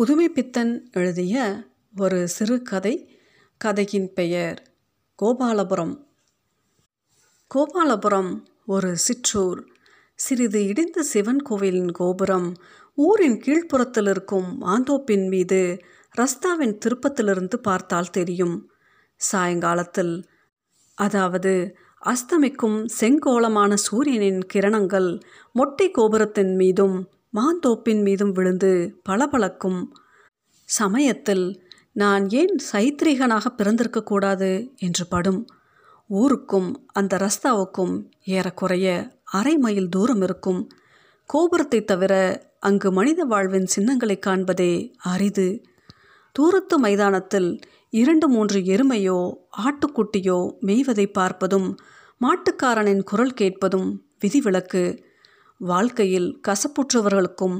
புதுமைப்பித்தன் எழுதிய ஒரு சிறுகதை கதையின் பெயர் கோபாலபுரம். கோபாலபுரம் ஒரு சிற்றூர். சிறிது இடிந்த சிவன் கோவிலின் கோபுரம் ஊரின் கீழ்ப்புறத்தில் இருக்கும் ஆந்தோப்பின் மீது ரஸ்தாவின் திருப்பத்திலிருந்து பார்த்தால் தெரியும். சாயங்காலத்தில் அதாவது அஸ்தமிக்கும் செங்கோளமான சூரியனின் கிரணங்கள் மொட்டை கோபுரத்தின் மீதும் மாந்தோப்பின் மீதும் விழுந்து பளபளக்கும் சமயத்தில் நான் ஏன் சைத்ரீகனாக பிறந்திருக்கக்கூடாது என்று படும். ஊருக்கும் அந்த ரஸ்தாவுக்கும் ஏறக்குறைய அரை மைல் தூரம் இருக்கும். கோபுரத்தை தவிர அங்கு மனித வாழ்வின் சின்னங்களை காண்பதே அரிது. தூரத்து மைதானத்தில் இரண்டு மூன்று எருமையோ ஆட்டுக்குட்டியோ மேய்வதை பார்ப்பதும் மாட்டுக்காரனின் குரல் கேட்பதும் விதிவிலக்கு. வாழ்க்கையில் கசப்புற்றவர்களுக்கும்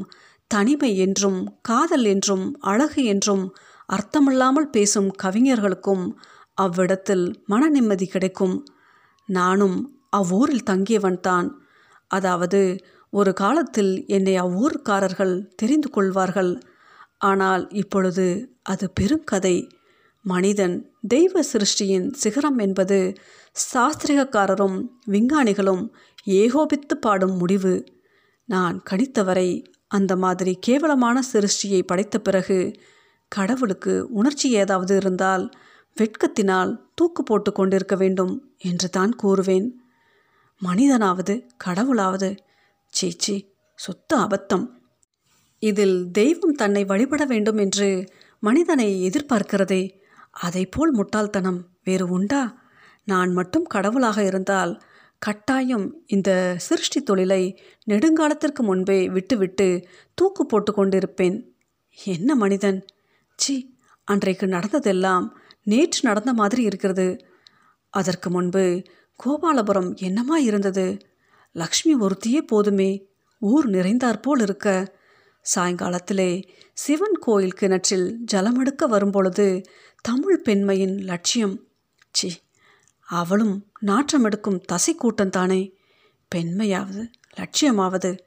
தனிமை என்றும் காதல் என்றும் அழகு என்றும் அர்த்தமில்லாமல் பேசும் கவிஞர்களுக்கும் அவ்விடத்தில் மன நிம்மதி கிடைக்கும். நானும் அவ்வூரில் தங்கியவன்தான் அதாவது ஒரு காலத்தில் என்னை அவ்வூர்க்காரர்கள் தெரிந்து கொள்வார்கள். ஆனால் இப்பொழுது அது பெருங்கதை மனிதன் தெய்வ சிருஷ்டியின் சிகரம் என்பது சாஸ்திரிகக்காரரும் விஞ்ஞானிகளும் ஏகோபித்து பாடும் முடிவு. நான் கணித்தவரை அந்த மாதிரி கேவலமான சிருஷ்டியை படைத்த பிறகு கடவுளுக்கு உணர்ச்சி ஏதாவது இருந்தால் வெட்கத்தினால் தூக்கு போட்டு கொண்டிருக்க வேண்டும் என்று தான் கூறுவேன். மனிதனாவது கடவுளாவது சீச்சி சுத்த அபத்தம். இதில் தெய்வம் தன்னை வழிபட வேண்டும் என்று மனிதனை எதிர்பார்க்கிறதே அதைப்போல் முட்டாள்தனம் வேறு உண்டா? நான் மட்டும் கடவுளாக இருந்தால் கட்டாயம் இந்த சிருஷ்டி தொழிலை நெடுங்காலத்திற்கு முன்பே விட்டுவிட்டு தூக்கு போட்டு கொண்டிருப்பேன். என்ன மனிதன்? சி அன்றைக்கு நடந்ததெல்லாம் நேற்று நடந்த மாதிரி இருக்கிறது. அதற்கு முன்பு கோபாலபுரம் என்னமா இருந்தது? லக்ஷ்மி ஒருத்தியே போதுமே ஊர் நிறைந்தாற்போல் இருக்க. சாயங்காலத்திலே சிவன் கோயில் கிணற்றில் ஜலமெடுக்க வரும்பொழுது தமிழ் பெண்மையின் லட்சியம். சி அவளும் நாற்றம் எடுக்கும் தசை பெண்மையாவது லட்சியமாவது.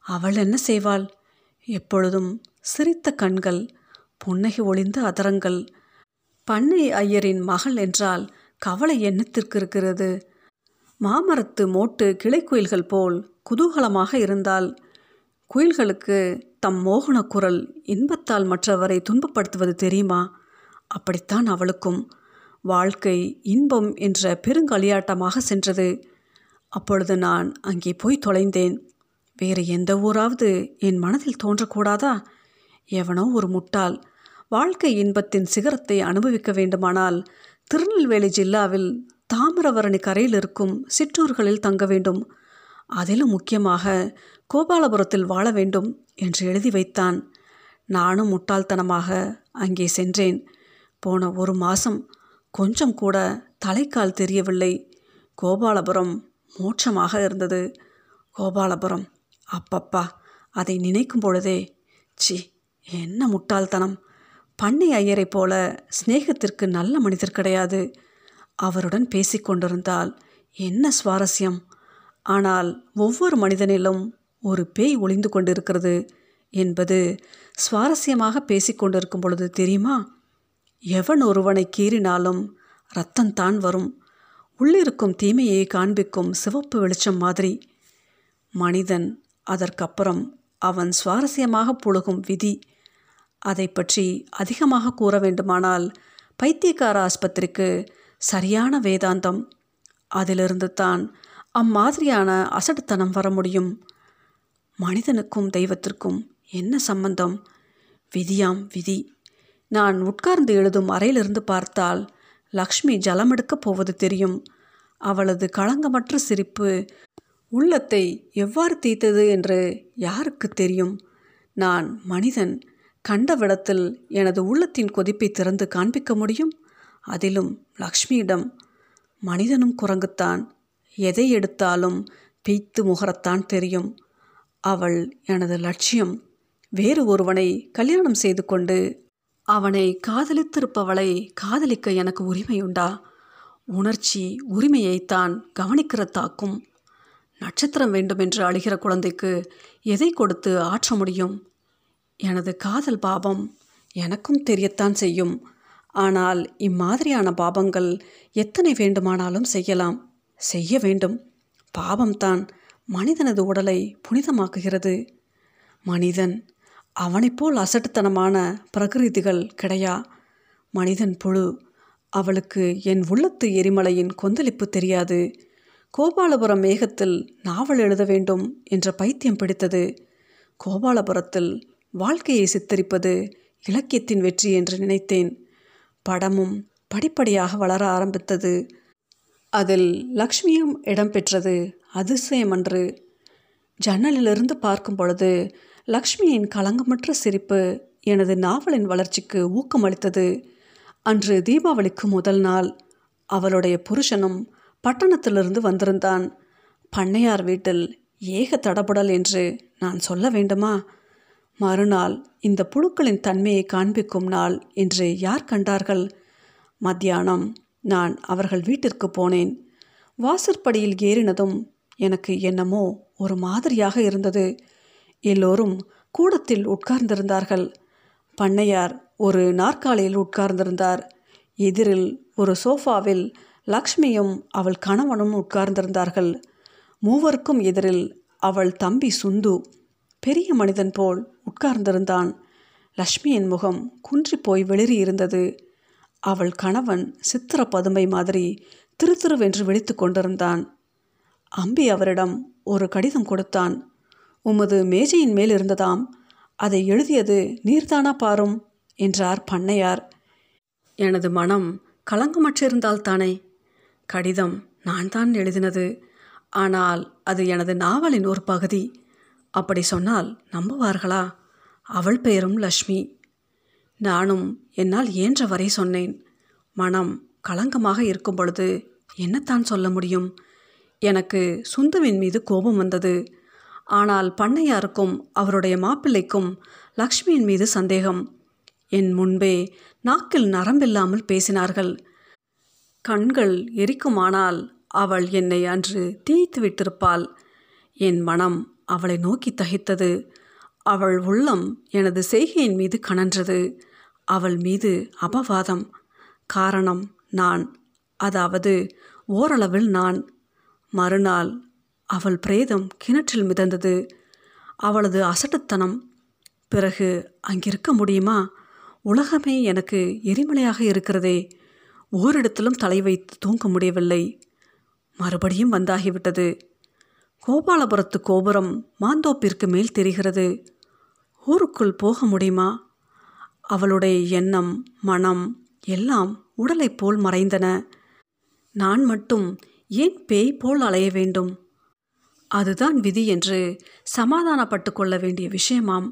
அவள் என்ன செய்வாள்? எப்பொழுதும் சிரித்த கண்கள் புன்னகை ஒளிந்த அதரங்கள். பண்ணை ஐயரின் மகள் என்றால் கவலை எண்ணத்திற்கு இருக்கிறது மாமரத்து மோட்டு கிளை குயில்கள் போல் குதூகலமாக இருந்தால் குயில்களுக்கு தம் மோகன குரல் இன்பத்தால் மற்றவரை துன்பப்படுத்துவது தெரியுமா? அப்படித்தான் அவளுக்கும் வாழ்க்கை இன்பம் என்ற பெருங்களியாட்டமாக சென்றது. அப்பொழுது நான் அங்கே போய் தொலைந்தேன். வேறு எந்த ஊராவது என் மனதில் தோன்றக்கூடாதா? எவனோ ஒரு முட்டாள். வாழ்க்கை இன்பத்தின் சிகரத்தை அனுபவிக்க வேண்டுமானால் திருநெல்வேலி ஜில்லாவில் தாமிரவரணி கரையில் இருக்கும் சிற்றூர்களில் தங்க வேண்டும். அதிலும் முக்கியமாக கோபாலபுரத்தில் வாழ வேண்டும் என்று எழுதி வைத்தான். நானும் முட்டாள்தனமாக அங்கே சென்றேன். போன ஒரு மாதம் கொஞ்சம் கூட தலைக்கால் தெரியவில்லை. கோபாலபுரம் மோட்சமாக இருந்தது. கோபாலபுரம் அப்பப்பா அதை நினைக்கும் பொழுதே சி என்ன முட்டாள்தனம். பண்ணை ஐயரை போல சிநேகத்திற்கு நல்ல மனிதர் கிடையாது. அவருடன் பேசிக்கொண்டிருந்தால் என்ன சுவாரஸ்யம். ஆனால் ஒவ்வொரு மனிதனிலும் ஒரு பேய் ஒளிந்து கொண்டிருக்கிறது என்பது சுவாரஸ்யமாக பேசிக்கொண்டிருக்கும் பொழுது தெரியுமா? எவன் ஒருவனை கீறினாலும் ரத்தம்தான் வரும். உள்ளிருக்கும் தீமையை காண்பிக்கும் சிவப்பு வெளிச்சம் மாதிரி. மனிதன் அதற்கப்புறம் அவன் சுவாரஸ்யமாக புழுகும் விதி. அதை பற்றி அதிகமாக கூற வேண்டுமானால் பைத்தியக்கார ஆஸ்பத்திரிக்கு சரியான வேதாந்தம். அதிலிருந்து தான் அம்மாதிரியான அசடுத்தனம் வர முடியும். மனிதனுக்கும் தெய்வத்திற்கும் என்ன சம்பந்தம்? விதியாம் விதி. நான் உட்கார்ந்து எழுதும் அறையிலிருந்து பார்த்தால் லக்ஷ்மி ஜலமெடுக்கப் போவது தெரியும். அவளது களங்கமற்ற சிரிப்பு உள்ளத்தை எவ்வாறு தீத்தது என்று யாருக்கு தெரியும்? நான் மனிதன் கண்டவிடத்தில் எனது உள்ளத்தின் கொதிப்பை திறந்து காண்பிக்க முடியும்? அதிலும் லக்ஷ்மியிடம் மனிதனும் குரங்குத்தான் எதை எடுத்தாலும் பீத்து முகரத்தான் தெரியும். அவள் எனது லட்சியம் வேறு ஒருவனை கல்யாணம் செய்து கொண்டு அவனை காதலித்திருப்பவளை காதலிக்க எனக்கு உரிமையுண்டா? உணர்ச்சி உரிமையைத்தான் கவனிக்கிறதாக்கும். நட்சத்திரம் வேண்டுமென்று அழுகிற குழந்தைக்கு எதை கொடுத்து ஆற்ற முடியும்? எனது காதல் பாபம் எனக்கும் தெரியத்தான் செய்யும். ஆனால் இம்மாதிரியான பாபங்கள் எத்தனை வேண்டுமானாலும் செய்யலாம். செய்ய வேண்டும். பாவம்தான் மனிதனது உடலை புனிதமாக்குகிறது. மனிதன் அவனைப் போல் அசட்டுத்தனமான பிரகிருதிகள் கிடையா? மனிதன் புழு. அவளுக்கு என் உள்ளத்து எரிமலையின் கொந்தளிப்பு தெரியாது. கோபாலபுரம் மேகத்தில் நாவல் எழுத வேண்டும் என்ற பைத்தியம் பிடித்தது. கோபாலபுரத்தில் வாழ்க்கையை சித்தரிப்பது இலக்கியத்தின் வெற்றி என்று நினைத்தேன். படமும் படிப்படியாக வளர ஆரம்பித்தது. அதில் லக்ஷ்மியும் இடம்பெற்றது அதிசயமன்று ஜன்னலிலிருந்து பார்க்கும் பொழுது லக்ஷ்மியின் களங்கமற்ற சிரிப்பு எனது நாவலின் வளர்ச்சிக்கு ஊக்கமளித்தது அன்று தீபாவளிக்கு முதல் நாள் அவளுடைய புருஷனும் பட்டணத்திலிருந்து வந்திருந்தான். பண்ணையார் வீட்டில் ஏக தடபுடல் என்று நான் சொல்ல வேண்டுமா? மறுநாள் இந்த புழுக்களின் தன்மையை காண்பிக்கும் நாள் என்று யார் கண்டார்கள்? மத்தியானம் நான் அவர்கள் வீட்டிற்கு போனேன். வாசற்படியில் ஏறினதும் எனக்கு என்னமோ ஒரு மாதிரியாக இருந்தது. எல்லோரும் கூடத்தில் உட்கார்ந்திருந்தார்கள். பண்ணையார் ஒரு நாற்காலியில் உட்கார்ந்திருந்தார். எதிரில் ஒரு சோஃபாவில் லக்ஷ்மியும் அவள் கணவனும் உட்கார்ந்திருந்தார்கள். மூவருக்கும் எதிரில் அவள் தம்பி சுந்து பெரிய மனிதன் போல் உட்கார்ந்திருந்தான். லக்ஷ்மியின் முகம் குன்றி போய் வெளிரி இருந்தது அவள் கணவன் சித்திர பதுமை மாதிரி திரு திருவென்று விழித்து கொண்டிருந்தான். அம்பி அவரிடம் ஒரு கடிதம் கொடுத்தான். உமது மேஜையின் மேல் இருந்ததாம். அதை எழுதியது நீர்தானா பாரும் என்றார் பண்ணையார். எனது மனம் கலங்கமற்றிருந்தால் தானே? கடிதம் நான் தான் எழுதினது. ஆனால் அது எனது நாவலின் ஒரு பகுதி. அப்படி சொன்னால் நம்புவார்களா? அவள் பெயரும் லக்ஷ்மி. நானும் என்னால் இயன்ற வரை சொன்னேன். மனம் கலங்கமாக இருக்கும் பொழுது என்னத்தான் சொல்ல முடியும்? எனக்கு சுந்துவின் மீது கோபம் வந்தது. ஆனால் பண்ணையாருக்கும் அவருடைய மாப்பிள்ளைக்கும் லக்ஷ்மியின் மீது சந்தேகம். என் முன்பே நாக்கில் நரம்பில்லாமல் பேசினார்கள். கண்கள் எரிக்குமானால் அவள் என்னை அன்று தீய்த்து விட்டிருப்பாள். என் மனம் அவளை நோக்கி தகித்தது. அவள் உள்ளம் எனது செய்கையின் மீது கனன்றது. அவள் மீது அபவாதம். காரணம் நான் அதாவது ஓரளவில் நான். மறுநாள் அவள் பிரேதம் கிணற்றில் மிதந்தது. அவளது அசட்டுத்தனம் பிறகு அங்கிருக்க முடியுமா? உலகமே எனக்கு எரிமலையாக இருக்கிறதே. ஓரிடத்திலும் தலை வைத்து தூங்க முடியவில்லை. மறுபடியும் வந்தாகிவிட்டது. கோபாலபுரத்து கோபுரம் மாந்தோப்பிற்கு மேல் தெரிகிறது. ஊருக்குள் போக முடியுமா? அவளுடைய எண்ணம் மனம் எல்லாம் உடலைப் போல் மறைந்தன. நான் மட்டும் ஏன் பேய் போல் அலைய வேண்டும்? அதுதான் விதி என்று சமாதானப்பட்டு கொள்ள வேண்டிய விஷயமாம்.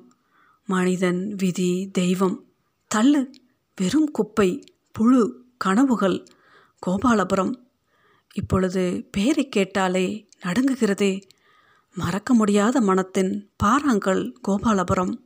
மனிதன் விதி தெய்வம் தள்ளு வெறும் குப்பை புழு கனவுகள் கோபாலபுரம். இப்பொழுது பேரை கேட்டாலே நடுங்குகிறதே. மறக்க முடியாத மனத்தின் பாறாங்கல் கோபாலபுரம்.